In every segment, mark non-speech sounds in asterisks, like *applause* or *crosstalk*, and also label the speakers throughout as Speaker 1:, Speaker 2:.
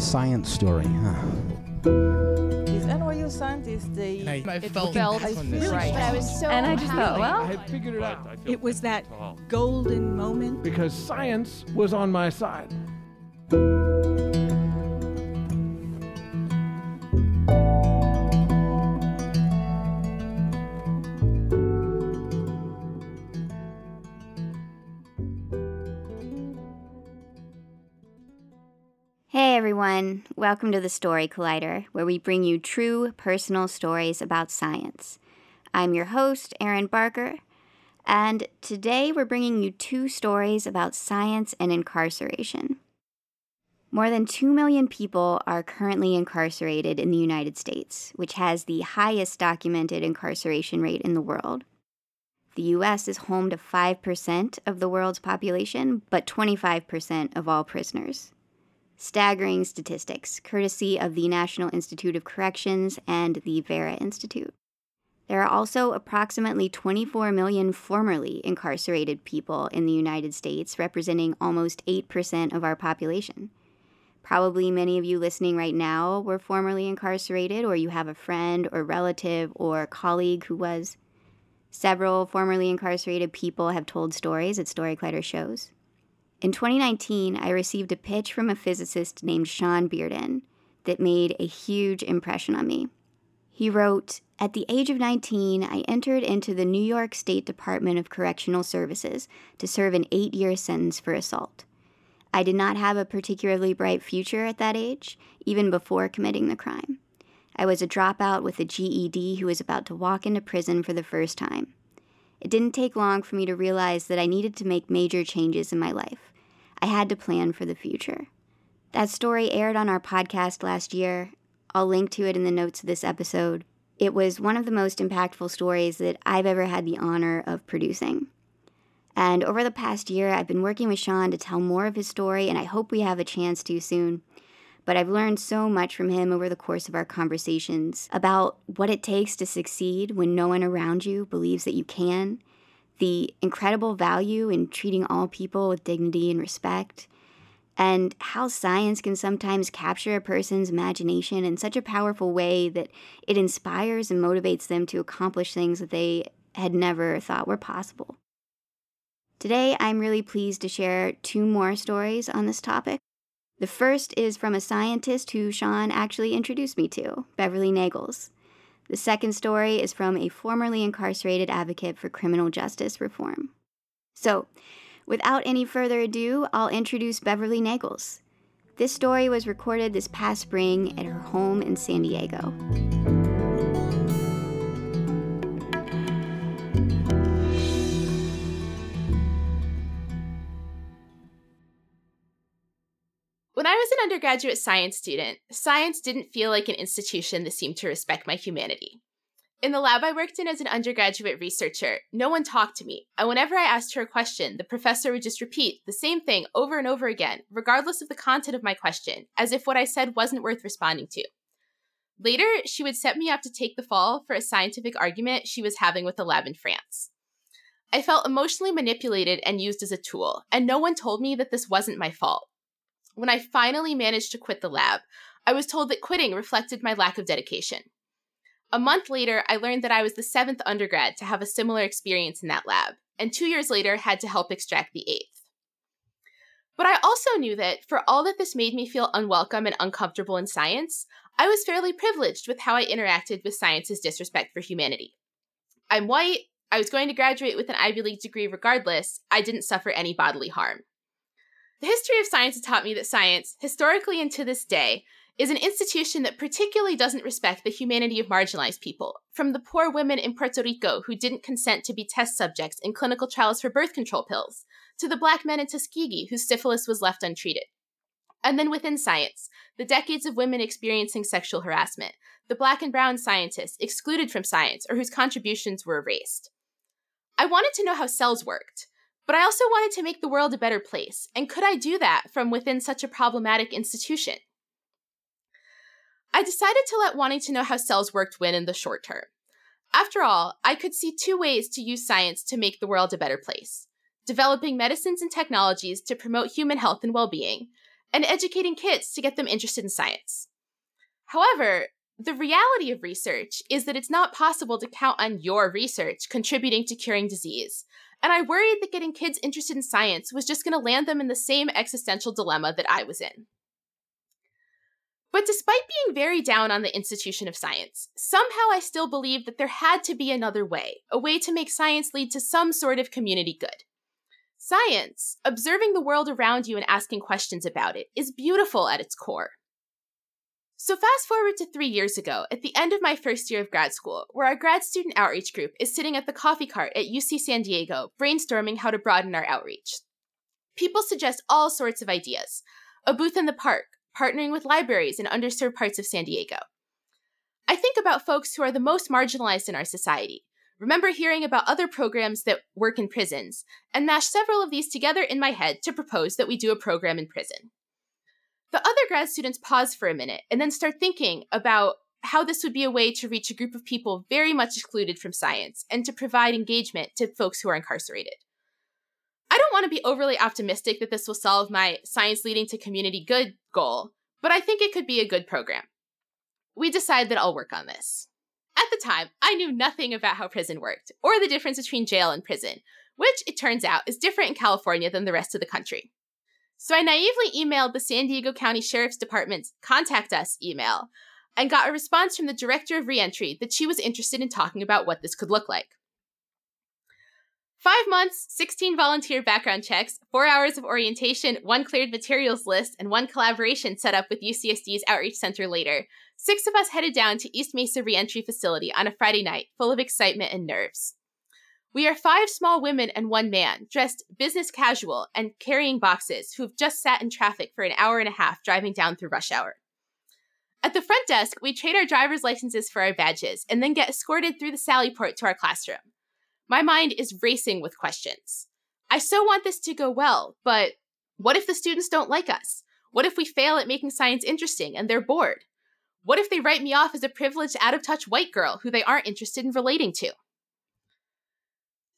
Speaker 1: A science story, huh?
Speaker 2: These NYU scientists, they
Speaker 3: I, I
Speaker 2: it
Speaker 3: felt,
Speaker 2: felt
Speaker 3: I
Speaker 2: really
Speaker 3: right.
Speaker 2: I was
Speaker 4: so
Speaker 5: And I just thought,
Speaker 4: happy.
Speaker 5: well,
Speaker 3: I had figured it out
Speaker 4: It was that golden moment.
Speaker 3: because science was on my side.
Speaker 6: Hey everyone, welcome to the Story Collider, where we bring you true personal stories about science. I'm your host, Erin Barker, and today we're bringing you two stories about science and incarceration. More than 2 million people are currently incarcerated in the United States, which has the highest documented incarceration rate in the world. The US is home to 5% of the world's population, but 25% of all prisoners. Staggering statistics, courtesy of the National Institute of Corrections and the Vera Institute. There are also approximately 24 million formerly incarcerated people in the United States, representing almost 8% of our population. Probably many of you listening right now were formerly incarcerated, or you have a friend or relative or colleague who was. Several formerly incarcerated people have told stories at Story Collider shows. In 2019, I received a pitch from a physicist named Sean Bearden that made a huge impression on me. He wrote, At the age of 19, I entered into the New York State Department of Correctional Services to serve an eight year sentence for assault. I did not have a particularly bright future at that age, even before committing the crime. I was a dropout with a GED who was about to walk into prison for the first time. It didn't take long for me to realize that I needed to make major changes in my life. I had to plan for the future. That story aired on our podcast last year. I'll link to it in the notes of this episode. It was one of the most impactful stories that I've ever had the honor of producing. And over the past year, I've been working with Sean to tell more of his story, and I hope we have a chance to soon. But I've learned so much from him over the course of our conversations about what it takes to succeed when no one around you believes that you can, the incredible value in treating all people with dignity and respect, and how science can sometimes capture a person's imagination in such a powerful way that it inspires and motivates them to accomplish things that they had never thought were possible. Today, I'm really pleased to share two more stories on this topic. The first is from a scientist who Sean actually introduced me to, Beverly Naigles. The second story is from a formerly incarcerated advocate for criminal justice reform. So, without any further ado, I'll introduce Beverly Naigles. This story was recorded this past spring at her home in San Diego.
Speaker 7: When I was an undergraduate science student, science didn't feel like an institution that seemed to respect my humanity. In the lab I worked in as an undergraduate researcher, no one talked to me, and whenever I asked her a question, the professor would just repeat the same thing over and over again, regardless of the content of my question, as if what I said wasn't worth responding to. Later, she would set me up to take the fall for a scientific argument she was having with the lab in France. I felt emotionally manipulated and used as a tool, and no one told me that this wasn't my fault. When I finally managed to quit the lab, I was told that quitting reflected my lack of dedication. A month later, I learned that I was the seventh undergrad to have a similar experience in that lab, and two years later had to help extract the eighth. But I also knew that, for all that this made me feel unwelcome and uncomfortable in science, I was fairly privileged with how I interacted with science's disrespect for humanity. I'm white, I was going to graduate with an Ivy League degree regardless, I didn't suffer any bodily harm. The history of science has taught me that science, historically and to this day, is an institution that particularly doesn't respect the humanity of marginalized people, from the poor women in Puerto Rico who didn't consent to be test subjects in clinical trials for birth control pills, to the black men in Tuskegee whose syphilis was left untreated. And then within science, the decades of women experiencing sexual harassment, the black and brown scientists excluded from science or whose contributions were erased. I wanted to know how cells worked, but I also wanted to make the world a better place, and could I do that from within such a problematic institution? I decided to let wanting to know how cells worked win in the short term. After all, I could see two ways to use science to make the world a better place developing medicines and technologies to promote human health and well being, and educating kids to get them interested in science. However, the reality of research is that it's not possible to count on your research contributing to curing disease. And I worried that getting kids interested in science was just going to land them in the same existential dilemma that I was in. But despite being very down on the institution of science, somehow I still believed that there had to be another way, a way to make science lead to some sort of community good. Science, observing the world around you and asking questions about it, is beautiful at its core. So, fast forward to three years ago, at the end of my first year of grad school, where our grad student outreach group is sitting at the coffee cart at UC San Diego, brainstorming how to broaden our outreach. People suggest all sorts of ideas a booth in the park, partnering with libraries in underserved parts of San Diego. I think about folks who are the most marginalized in our society. Remember hearing about other programs that work in prisons, and mash several of these together in my head to propose that we do a program in prison. The other grad students pause for a minute and then start thinking about how this would be a way to reach a group of people very much excluded from science and to provide engagement to folks who are incarcerated. I don't want to be overly optimistic that this will solve my science leading to community good goal, but I think it could be a good program. We decide that I'll work on this. At the time, I knew nothing about how prison worked or the difference between jail and prison, which it turns out is different in California than the rest of the country. So I naively emailed the San Diego County Sheriff's Department's contact us email and got a response from the director of reentry that she was interested in talking about what this could look like. Five months, 16 volunteer background checks, four hours of orientation, one cleared materials list, and one collaboration set up with UCSD's Outreach Center later. Six of us headed down to East Mesa Reentry Facility on a Friday night, full of excitement and nerves. We are five small women and one man, dressed business casual and carrying boxes, who've just sat in traffic for an hour and a half driving down through rush hour. At the front desk, we trade our driver's licenses for our badges and then get escorted through the sally port to our classroom. My mind is racing with questions. I so want this to go well, but what if the students don't like us? What if we fail at making science interesting and they're bored? What if they write me off as a privileged, out of touch white girl who they aren't interested in relating to?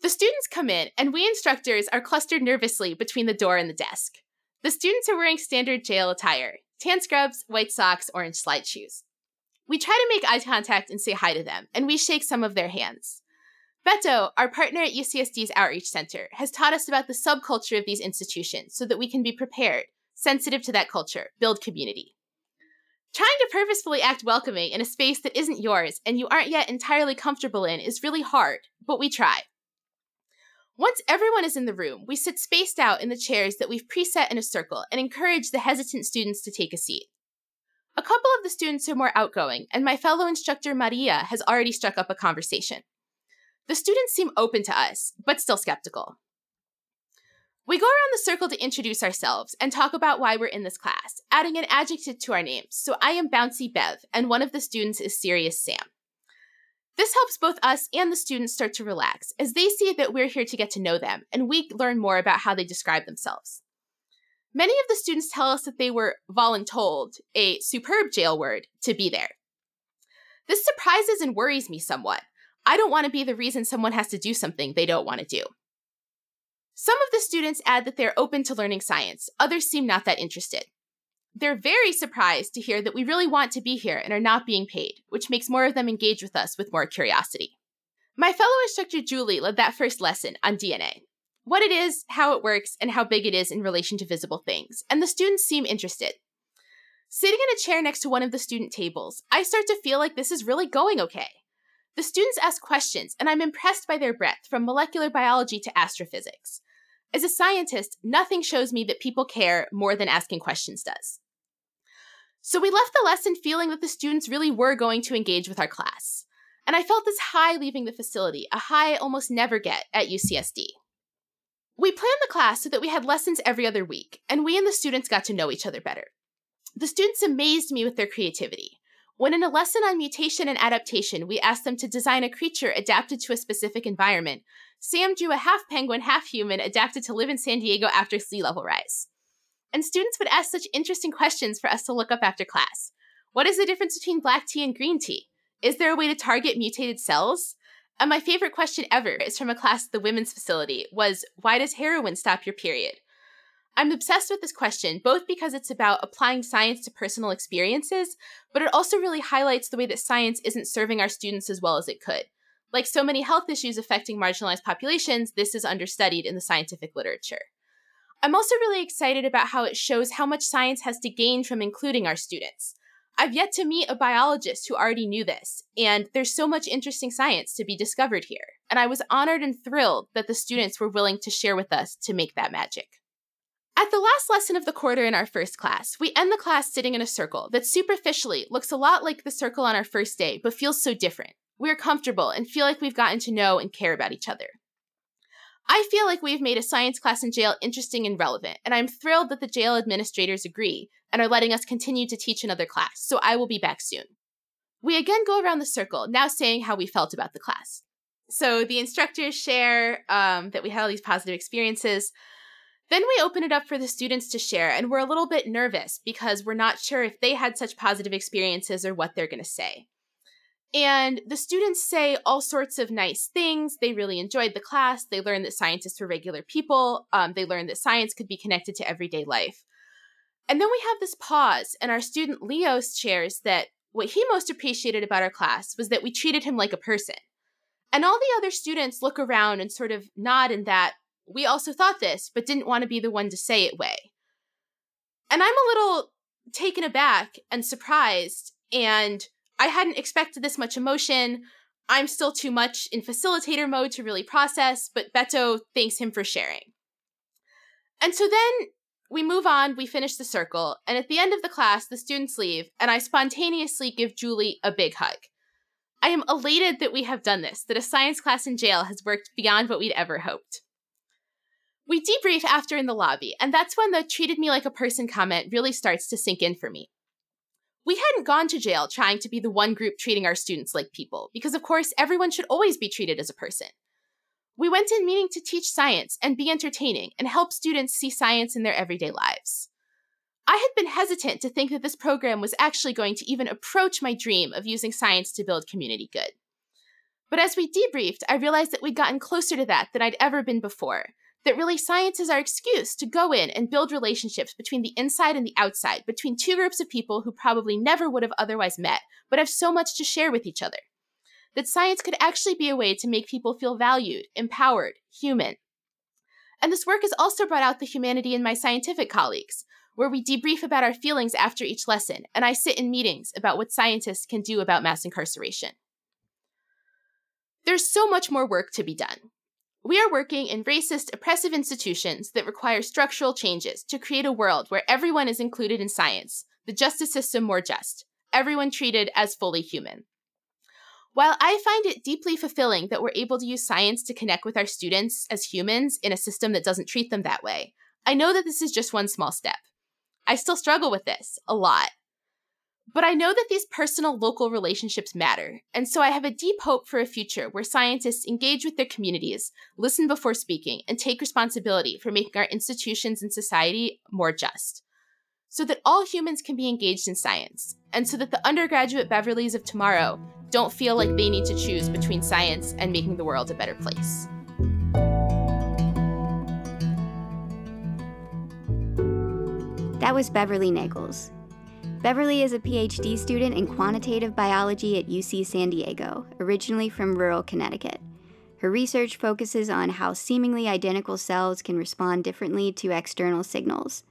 Speaker 7: The students come in, and we instructors are clustered nervously between the door and the desk. The students are wearing standard jail attire tan scrubs, white socks, orange slide shoes. We try to make eye contact and say hi to them, and we shake some of their hands. Beto, our partner at UCSD's Outreach Center, has taught us about the subculture of these institutions so that we can be prepared, sensitive to that culture, build community. Trying to purposefully act welcoming in a space that isn't yours and you aren't yet entirely comfortable in is really hard, but we try. Once everyone is in the room, we sit spaced out in the chairs that we've preset in a circle and encourage the hesitant students to take a seat. A couple of the students are more outgoing, and my fellow instructor Maria has already struck up a conversation. The students seem open to us, but still skeptical. We go around the circle to introduce ourselves and talk about why we're in this class, adding an adjective to our names. So I am Bouncy Bev, and one of the students is Serious Sam. This helps both us and the students start to relax as they see that we're here to get to know them and we learn more about how they describe themselves. Many of the students tell us that they were voluntold, a superb jail word, to be there. This surprises and worries me somewhat. I don't want to be the reason someone has to do something they don't want to do. Some of the students add that they're open to learning science, others seem not that interested. They're very surprised to hear that we really want to be here and are not being paid, which makes more of them engage with us with more curiosity. My fellow instructor Julie led that first lesson on DNA what it is, how it works, and how big it is in relation to visible things, and the students seem interested. Sitting in a chair next to one of the student tables, I start to feel like this is really going okay. The students ask questions, and I'm impressed by their breadth from molecular biology to astrophysics. As a scientist, nothing shows me that people care more than asking questions does. So we left the lesson feeling that the students really were going to engage with our class. And I felt this high leaving the facility, a high I almost never get at UCSD. We planned the class so that we had lessons every other week, and we and the students got to know each other better. The students amazed me with their creativity. When in a lesson on mutation and adaptation, we asked them to design a creature adapted to a specific environment, Sam drew a half penguin, half human adapted to live in San Diego after sea level rise. And students would ask such interesting questions for us to look up after class. What is the difference between black tea and green tea? Is there a way to target mutated cells? And my favorite question ever is from a class at the women's facility was why does heroin stop your period? I'm obsessed with this question, both because it's about applying science to personal experiences, but it also really highlights the way that science isn't serving our students as well as it could. Like so many health issues affecting marginalized populations, this is understudied in the scientific literature. I'm also really excited about how it shows how much science has to gain from including our students. I've yet to meet a biologist who already knew this, and there's so much interesting science to be discovered here. And I was honored and thrilled that the students were willing to share with us to make that magic. At the last lesson of the quarter in our first class, we end the class sitting in a circle that superficially looks a lot like the circle on our first day, but feels so different. We're comfortable and feel like we've gotten to know and care about each other. I feel like we've made a science class in jail interesting and relevant, and I'm thrilled that the jail administrators agree and are letting us continue to teach another class, so I will be back soon. We again go around the circle, now saying how we felt about the class. So the instructors share um, that we had all these positive experiences. Then we open it up for the students to share, and we're a little bit nervous because we're not sure if they had such positive experiences or what they're going to say. And the students say all sorts of nice things. They really enjoyed the class. They learned that scientists were regular people. Um, they learned that science could be connected to everyday life. And then we have this pause, and our student Leo shares that what he most appreciated about our class was that we treated him like a person. And all the other students look around and sort of nod in that we also thought this, but didn't want to be the one to say it way. And I'm a little taken aback and surprised and I hadn't expected this much emotion. I'm still too much in facilitator mode to really process, but Beto thanks him for sharing. And so then we move on, we finish the circle, and at the end of the class, the students leave, and I spontaneously give Julie a big hug. I am elated that we have done this, that a science class in jail has worked beyond what we'd ever hoped. We debrief after in the lobby, and that's when the treated me like a person comment really starts to sink in for me. We hadn't gone to jail trying to be the one group treating our students like people, because of course, everyone should always be treated as a person. We went in meaning to teach science and be entertaining and help students see science in their everyday lives. I had been hesitant to think that this program was actually going to even approach my dream of using science to build community good. But as we debriefed, I realized that we'd gotten closer to that than I'd ever been before, that really science is our excuse to go in and build relationships between the inside and the outside, between two groups of people who probably never would have otherwise met, but have so much to share with each other. That science could actually be a way to make people feel valued, empowered, human. And this work has also brought out the humanity in my scientific colleagues, where we debrief about our feelings after each lesson, and I sit in meetings about what scientists can do about mass incarceration. There's so much more work to be done. We are working in racist, oppressive institutions that require structural changes to create a world where everyone is included in science, the justice system more just, everyone treated as fully human. While I find it deeply fulfilling that we're able to use science to connect with our students as humans in a system that doesn't treat them that way, I know that this is just one small step. I still struggle with this a lot. But I know that these personal local relationships matter, and so I have a deep hope for a future where scientists engage with their communities, listen before speaking, and take responsibility for making our institutions and society more just. So that all humans can be engaged in science, and so that the undergraduate Beverleys of tomorrow don't feel like they need to choose between science and making the world a better place.
Speaker 6: That was Beverly Naigles. Beverly is a PhD student in quantitative biology at UC San Diego, originally from rural Connecticut. Her research focuses on how seemingly identical cells can respond differently to external signals.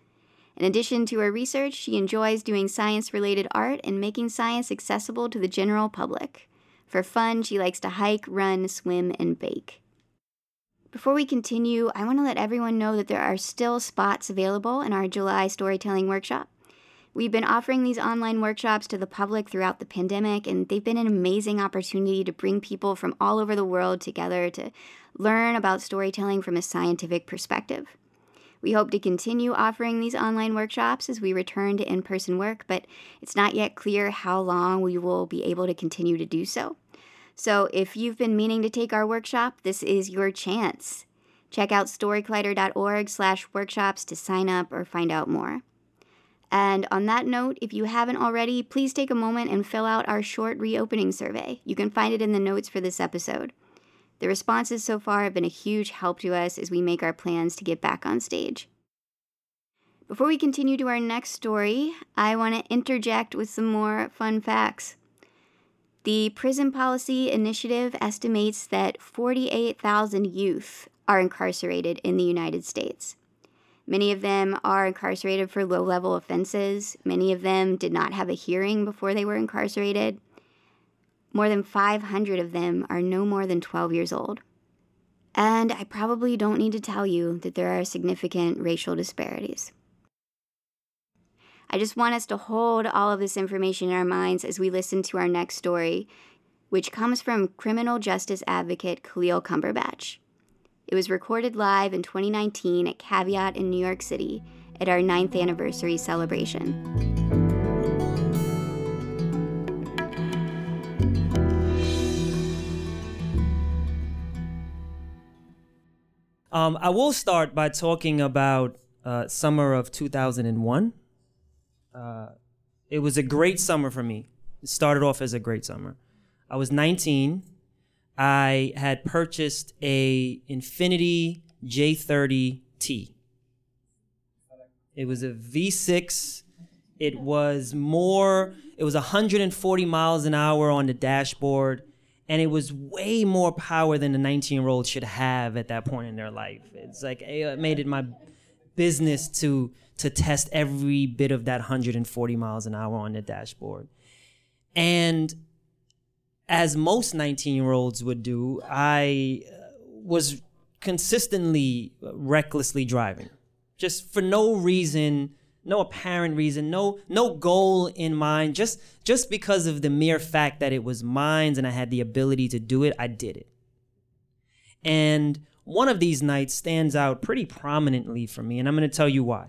Speaker 6: In addition to her research, she enjoys doing science related art and making science accessible to the general public. For fun, she likes to hike, run, swim, and bake. Before we continue, I want to let everyone know that there are still spots available in our July storytelling workshop. We've been offering these online workshops to the public throughout the pandemic, and they've been an amazing opportunity to bring people from all over the world together to learn about storytelling from a scientific perspective. We hope to continue offering these online workshops as we return to in person work, but it's not yet clear how long we will be able to continue to do so. So if you've been meaning to take our workshop, this is your chance. Check out storycollider.org slash workshops to sign up or find out more. And on that note, if you haven't already, please take a moment and fill out our short reopening survey. You can find it in the notes for this episode. The responses so far have been a huge help to us as we make our plans to get back on stage. Before we continue to our next story, I want to interject with some more fun facts. The Prison Policy Initiative estimates that 48,000 youth are incarcerated in the United States. Many of them are incarcerated for low level offenses. Many of them did not have a hearing before they were incarcerated. More than 500 of them are no more than 12 years old. And I probably don't need to tell you that there are significant racial disparities. I just want us to hold all of this information in our minds as we listen to our next story, which comes from criminal justice advocate Khalil Cumberbatch. It was recorded live in 2019 at Caveat in New York City at our ninth anniversary celebration.
Speaker 8: Um, I will start by talking about uh, summer of 2001. Uh, it was a great summer for me. It started off as a great summer. I was 19. I had purchased a Infiniti J30T. It was a V6. It was more, it was 140 miles an hour on the dashboard, and it was way more power than a 19 year old should have at that point in their life. It's like, it made it my business to to test every bit of that 140 miles an hour on the dashboard. And as most 19 year olds would do, I uh, was consistently recklessly driving, just for no reason, no apparent reason, no no goal in mind, just just because of the mere fact that it was mine and I had the ability to do it, I did it. And one of these nights stands out pretty prominently for me, and I'm going to tell you why.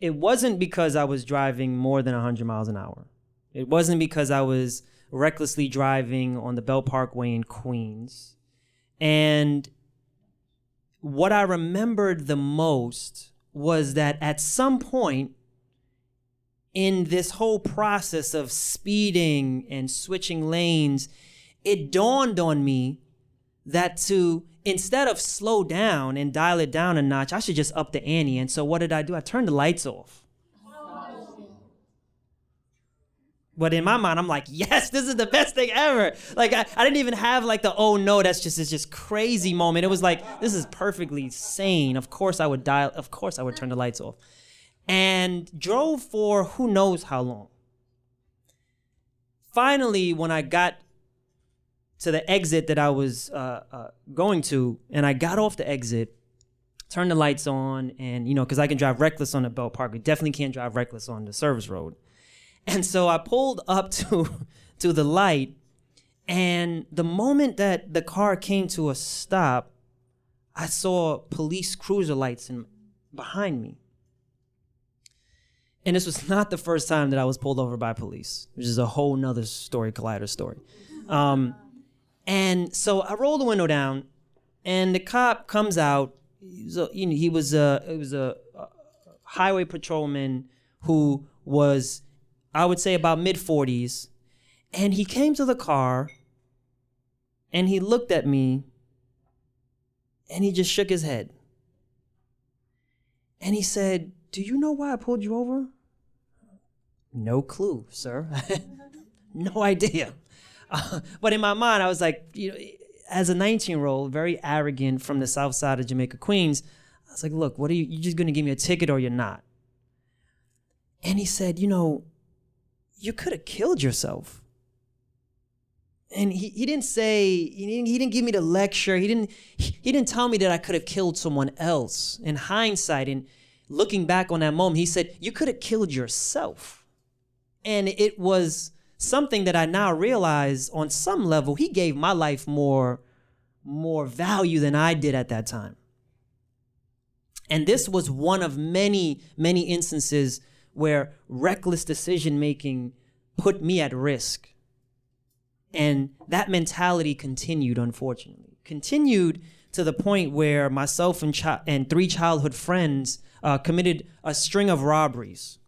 Speaker 8: It wasn't because I was driving more than 100 miles an hour. It wasn't because I was recklessly driving on the Belt Parkway in Queens. And what I remembered the most was that at some point in this whole process of speeding and switching lanes, it dawned on me that to instead of slow down and dial it down a notch, I should just up the ante. And so what did I do? I turned the lights off. But in my mind, I'm like, yes, this is the best thing ever. Like I, I didn't even have like the oh no, that's just this just crazy moment. It was like, this is perfectly sane. Of course I would dial, of course I would turn the lights off. And drove for who knows how long. Finally, when I got to the exit that I was uh, uh, going to, and I got off the exit, turned the lights on, and you know, because I can drive reckless on the Belt Park, I definitely can't drive reckless on the service road. And so I pulled up to *laughs* to the light, and the moment that the car came to a stop, I saw police cruiser lights in, behind me. And this was *laughs* not the first time that I was pulled over by police, which is a whole nother story, collider story. Um, and so I roll the window down, and the cop comes out. Was you know, he was a, it was a, a highway patrolman who was I would say about mid 40s. And he came to the car and he looked at me and he just shook his head. And he said, Do you know why I pulled you over? No clue, sir. *laughs* no idea. *laughs* But in my mind, I was like, you know, as a 19 year old, very arrogant from the south side of Jamaica, Queens, I was like, look, what are you, You're just gonna give me a ticket or you're not? And he said, you know, you could have killed yourself. And he, he didn't say, he didn't, he didn't give me the lecture. He didn't, he didn't tell me that I could have killed someone else. In hindsight, and looking back on that moment, he said, You could have killed yourself. And it was something that I now realize on some level, he gave my life more, more value than I did at that time. And this was one of many, many instances where reckless decision making put me at risk. And that mentality continued, unfortunately. Continued to the point where myself and, chi- and three childhood friends uh, committed a string of robberies.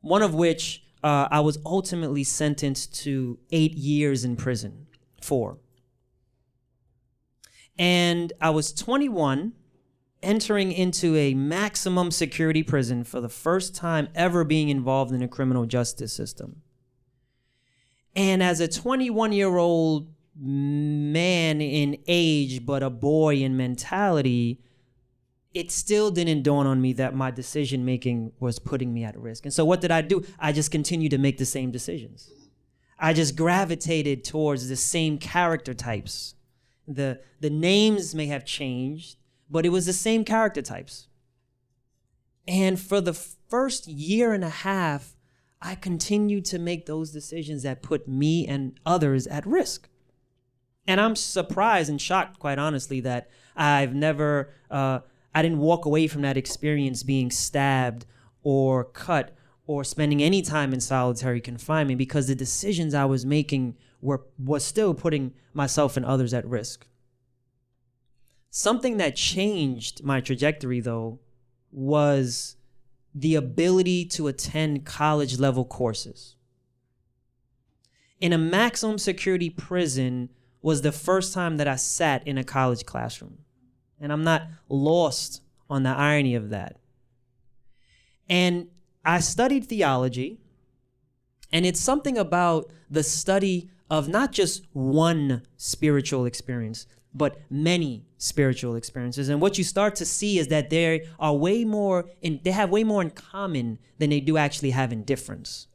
Speaker 8: One of which uh, I was ultimately sentenced to eight years in prison for. And I was 21, entering into a maximum security prison for the first time ever being involved in a criminal justice system. And as a 21 year old man in age, but a boy in mentality, it still didn't dawn on me that my decision making was putting me at risk. And so, what did I do? I just continued to make the same decisions. I just gravitated towards the same character types. The, the names may have changed, but it was the same character types. And for the first year and a half, I continued to make those decisions that put me and others at risk. And I'm surprised and shocked, quite honestly, that I've never, uh, I didn't walk away from that experience being stabbed or cut or spending any time in solitary confinement because the decisions I was making were was still putting myself and others at risk. Something that changed my trajectory though was the ability to attend college level courses. In a maximum security prison was the first time that I sat in a college classroom. And I'm not lost on the irony of that. And I studied theology, and it's something about the study of not just one spiritual experience, but many spiritual experiences. And what you start to see is that they are way more in, they have way more in common than they do actually have in difference.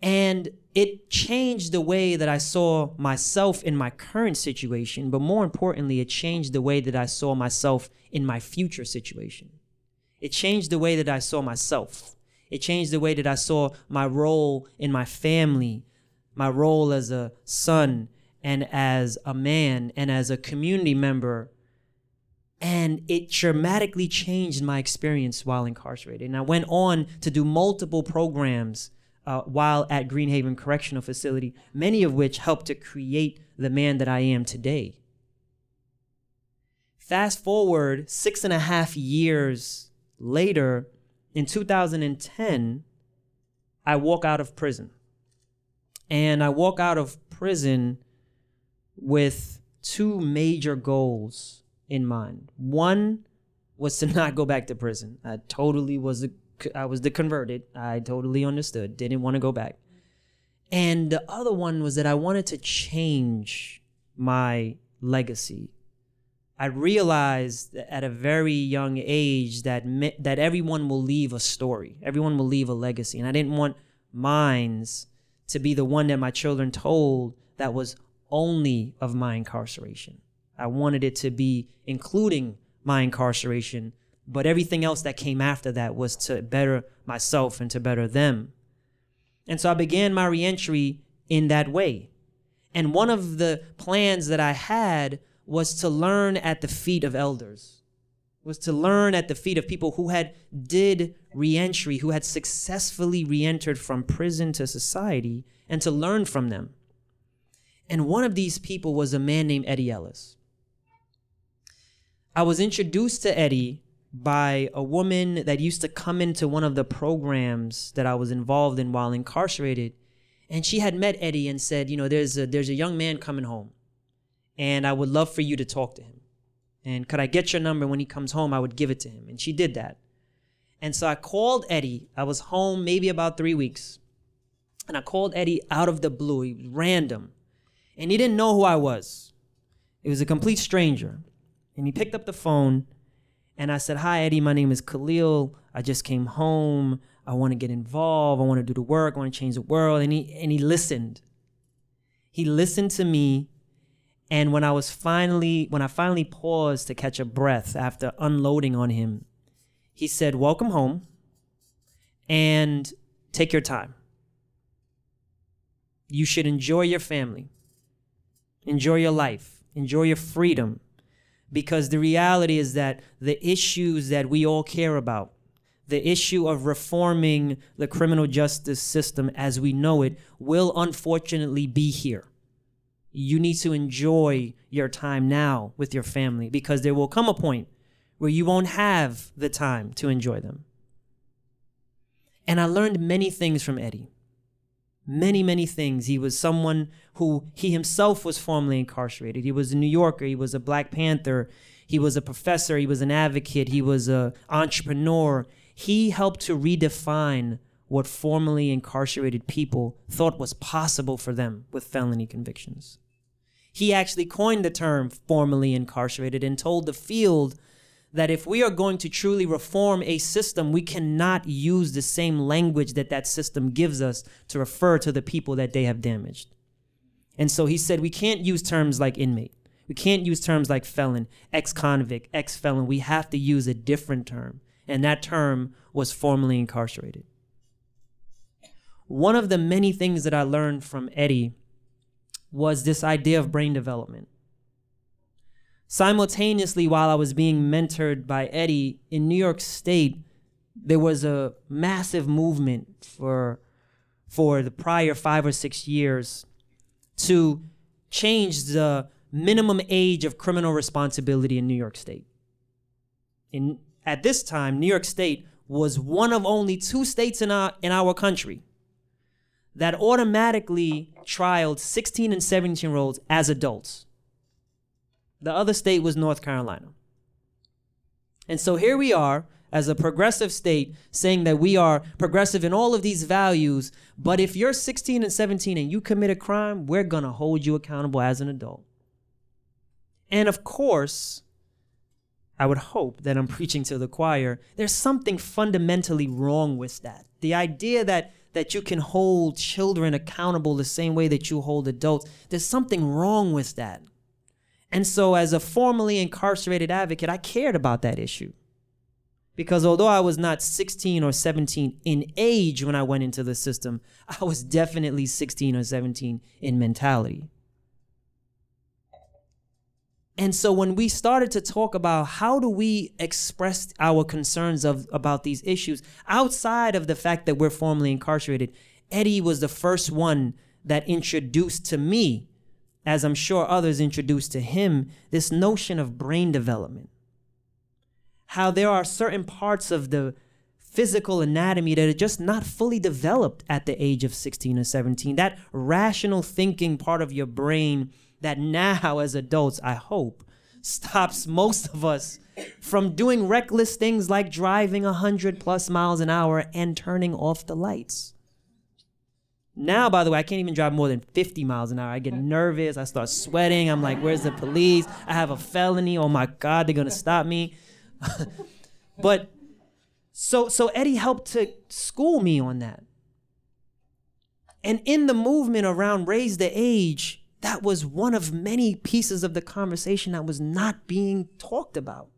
Speaker 8: And it changed the way that I saw myself in my current situation, but more importantly, it changed the way that I saw myself in my future situation. It changed the way that I saw myself. It changed the way that I saw my role in my family, my role as a son and as a man and as a community member. And it dramatically changed my experience while incarcerated. And I went on to do multiple programs uh, while at Greenhaven Correctional Facility, many of which helped to create the man that I am today. Fast forward six and a half years later, in 2010, I walk out of prison. And I walk out of prison with two major goals in mind. One was to *laughs* not go back to prison. I totally was I was the converted. I totally understood. Didn't want to go back. And the other one was that I wanted to change my legacy. I realized at a very young age that me, that everyone will leave a story. Everyone will leave a legacy, and I didn't want mine's to be the one that my children told that was only of my incarceration. I wanted it to be including my incarceration, but everything else that came after that was to better myself and to better them. And so I began my reentry in that way. And one of the plans that I had was to learn at the feet of elders, was to learn at the feet of people who had did reentry, who had successfully reentered from prison to society, and to learn from them. And one of these people was a man named Eddie Ellis. I was introduced to Eddie by a woman that used to come into one of the programs that I was involved in while incarcerated. And she had met Eddie and said, You know, there's a, there's a young man coming home, and I would love for you to talk to him. And could I get your number when he comes home? I would give it to him. And she did that. And so I called Eddie. I was home maybe about three weeks. And I called Eddie out of the blue. Random and he didn't know who I was. It was a complete stranger. And he picked up the phone and I said, Hi, Eddie, my name is Khalil. I just came home. I want to get involved. I want to do the work. I want to change the world. And he, and he listened. He listened to me And when I was finally, when I finally paused to catch a breath after unloading on him, he said, Welcome home and take your time. You should enjoy your family, enjoy your life, enjoy your freedom, because the reality is that the issues that we all care about, the issue of reforming the criminal justice system as we know it, will unfortunately be here. You need to enjoy your time now with your family because there will come a point where you won't have the time to enjoy them. And I learned many things from Eddie. Many, many things. He was someone who he himself was formerly incarcerated. He was a New Yorker. He was a Black Panther. He was a professor. He was an advocate. He was an entrepreneur. He helped to redefine what formerly incarcerated people thought was possible for them with felony convictions. He actually coined the term formerly incarcerated and told the field that if we are going to truly reform a system, we cannot use the same language that that system gives us to refer to the people that they have damaged. And so he said we can't use terms like inmate. We can't use terms like felon, ex convict, ex felon. We have to use a different term. And that term was formerly incarcerated. One of the many things that I learned from Eddie was this idea of brain development. Simultaneously, while I was being mentored by Eddie in New York State, there was a massive movement for, for the prior five or six years to change the minimum age of criminal responsibility in New York State. In, at this time, New York State was one of only two states in our, in our country that automatically trialed 16 and 17 year olds as adults. The other state was North Carolina. And so here we are as a progressive state saying that we are progressive in all of these values, but if you're 16 and 17 and you commit a crime, we're going to hold you accountable as an adult. And of course, I would hope that I'm preaching to the choir. There's something fundamentally wrong with that. The idea that that you can hold children accountable the same way that you hold adults. There's something wrong with that. And so, as a formerly incarcerated advocate, I cared about that issue. Because although I was not 16 or 17 in age when I went into the system, I was definitely 16 or 17 in mentality. And so when we started to talk about how do we express our concerns of about these issues outside of the fact that we're formally incarcerated, Eddie was the first one that introduced to me, as I'm sure others introduced to him, this notion of brain development. How there are certain parts of the physical anatomy that are just not fully developed at the age of 16 or 17. That rational thinking part of your brain that now, as adults, I hope, stops most of us from doing reckless things like driving 100 plus miles an hour and turning off the lights. Now, by the way, I can't even drive more than 50 miles an hour. I get nervous. I start sweating. I'm like, where's the police? I have a felony. Oh my God, they're going to stop me. *laughs* but so, so Eddie helped to school me on that. And in the movement around raise the age, that was one of many pieces of the conversation that was not being talked about.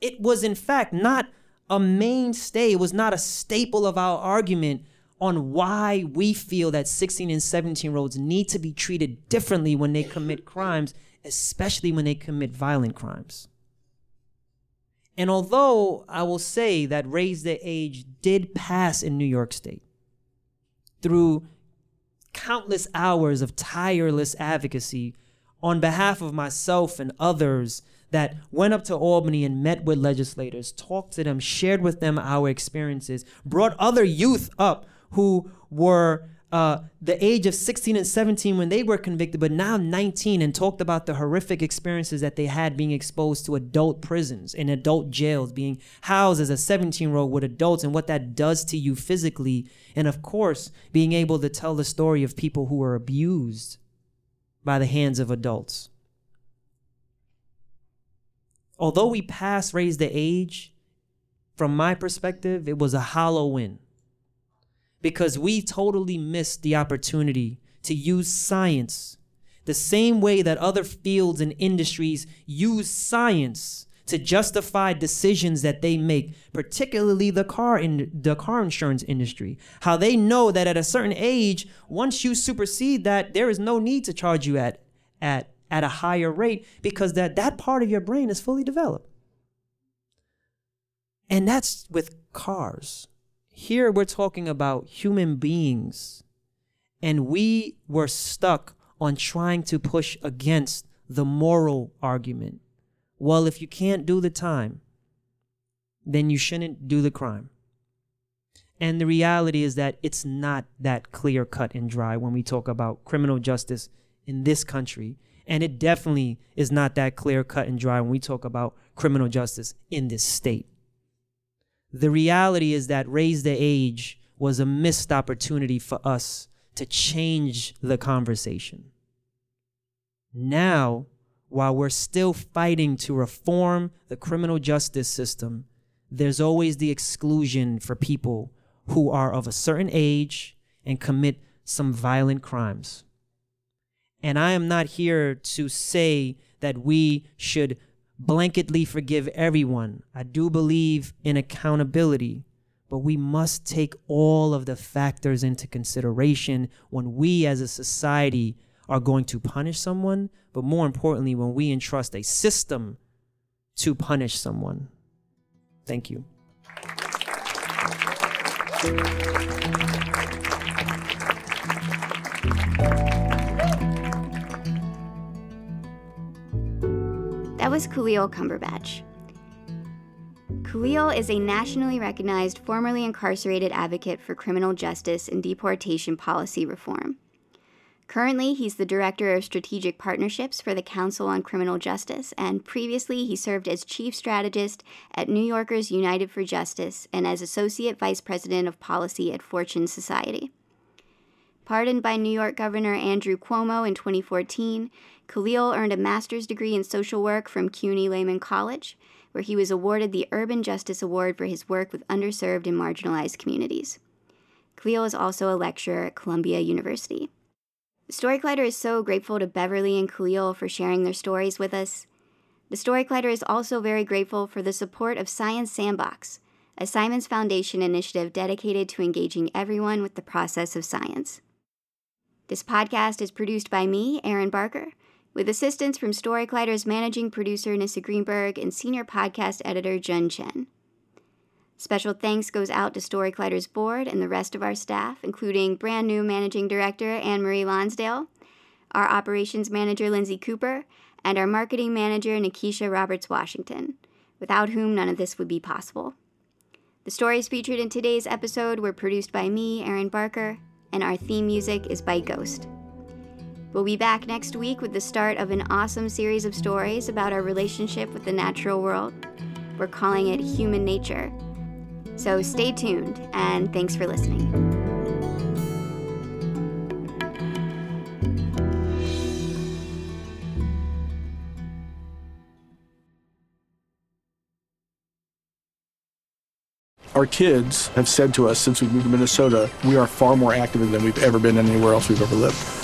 Speaker 8: It was, in fact, not a mainstay, it was not a staple of our argument on why we feel that 16 and 17 year olds need to be treated differently when they commit crimes, especially when they commit violent crimes. And although I will say that raise the age did pass in New York State through countless hours of tireless advocacy on behalf of myself and others that went up to Albany and met with legislators, talked to them, shared with them our experiences, brought other youth up who were uh, the age of 16 and 17 when they were convicted, but now 19, and talked about the horrific experiences that they had being exposed to adult prisons and adult jails, being housed as a 17 year old with adults, and what that does to you physically. And of course, being able to tell the story of people who were abused by the hands of adults. Although we passed raise the age, from my perspective, it was a hollow win because we totally missed the opportunity to use science, the same way that other fields and industries use science to justify decisions that they make, particularly the car in the car insurance industry. How they know that at a certain age, once you supersede that, there is no need to charge you at at at a higher rate because that that part of your brain is fully developed. And that's with cars. Here we're talking about human beings. And we were stuck on trying to push against the moral argument. Well, if you can't do the time, then you shouldn't do the crime. And the reality is that it's not that clear cut and dry when we talk about criminal justice in this country. And it definitely is not that clear cut and dry when we talk about criminal justice in this state. The reality is that Raise the Age was a missed opportunity for us to change the conversation. Now, while we're still fighting to reform the criminal justice system, there's always the exclusion for people who are of a certain age and commit some violent crimes. And I am not here to say that we should blanketly forgive everyone. I do believe in accountability, but we must take all of the factors into consideration when we as a society are going to punish someone, but more importantly, when we entrust a system to punish someone. Thank you.
Speaker 6: Was Khalil Cumberbatch. Khalil is a nationally recognized, formerly incarcerated advocate for criminal justice and deportation policy reform. Currently, he's the Director of Strategic Partnerships for the Council on Criminal Justice, and previously, he served as Chief Strategist at New Yorkers United for Justice and as Associate Vice President of Policy at Fortune Society. Pardoned by New York Governor Andrew Cuomo in 2014, Khalil earned a master's degree in social work from CUNY Lehman College, where he was awarded the Urban Justice Award for his work with underserved and marginalized communities. Khalil is also a lecturer at Columbia University. Story Collider is so grateful to Beverly and Khalil for sharing their stories with us. The Story Collider is also very grateful for the support of Science Sandbox, a Simons Foundation initiative dedicated to engaging everyone with the process of science. This podcast is produced by me, Erin Barker, with assistance from Story Collider's managing producer Nissa Greenberg and senior podcast editor Jun Chen. Special thanks goes out to Story Collider's board and the rest of our staff, including brand new managing director Anne Marie Lonsdale, our operations manager Lindsay Cooper, and our marketing manager Nikisha Roberts Washington, without whom none of this would be possible. The stories featured in today's episode were produced by me, Erin Barker, and our theme music is by Ghost. We'll be back next week with the start of an awesome series of stories about our relationship with the natural world. We're calling it Human Nature. So stay tuned, and thanks for listening.
Speaker 9: Our kids have said to us since we moved to Minnesota, we are far more active than we've ever been anywhere else we've ever lived.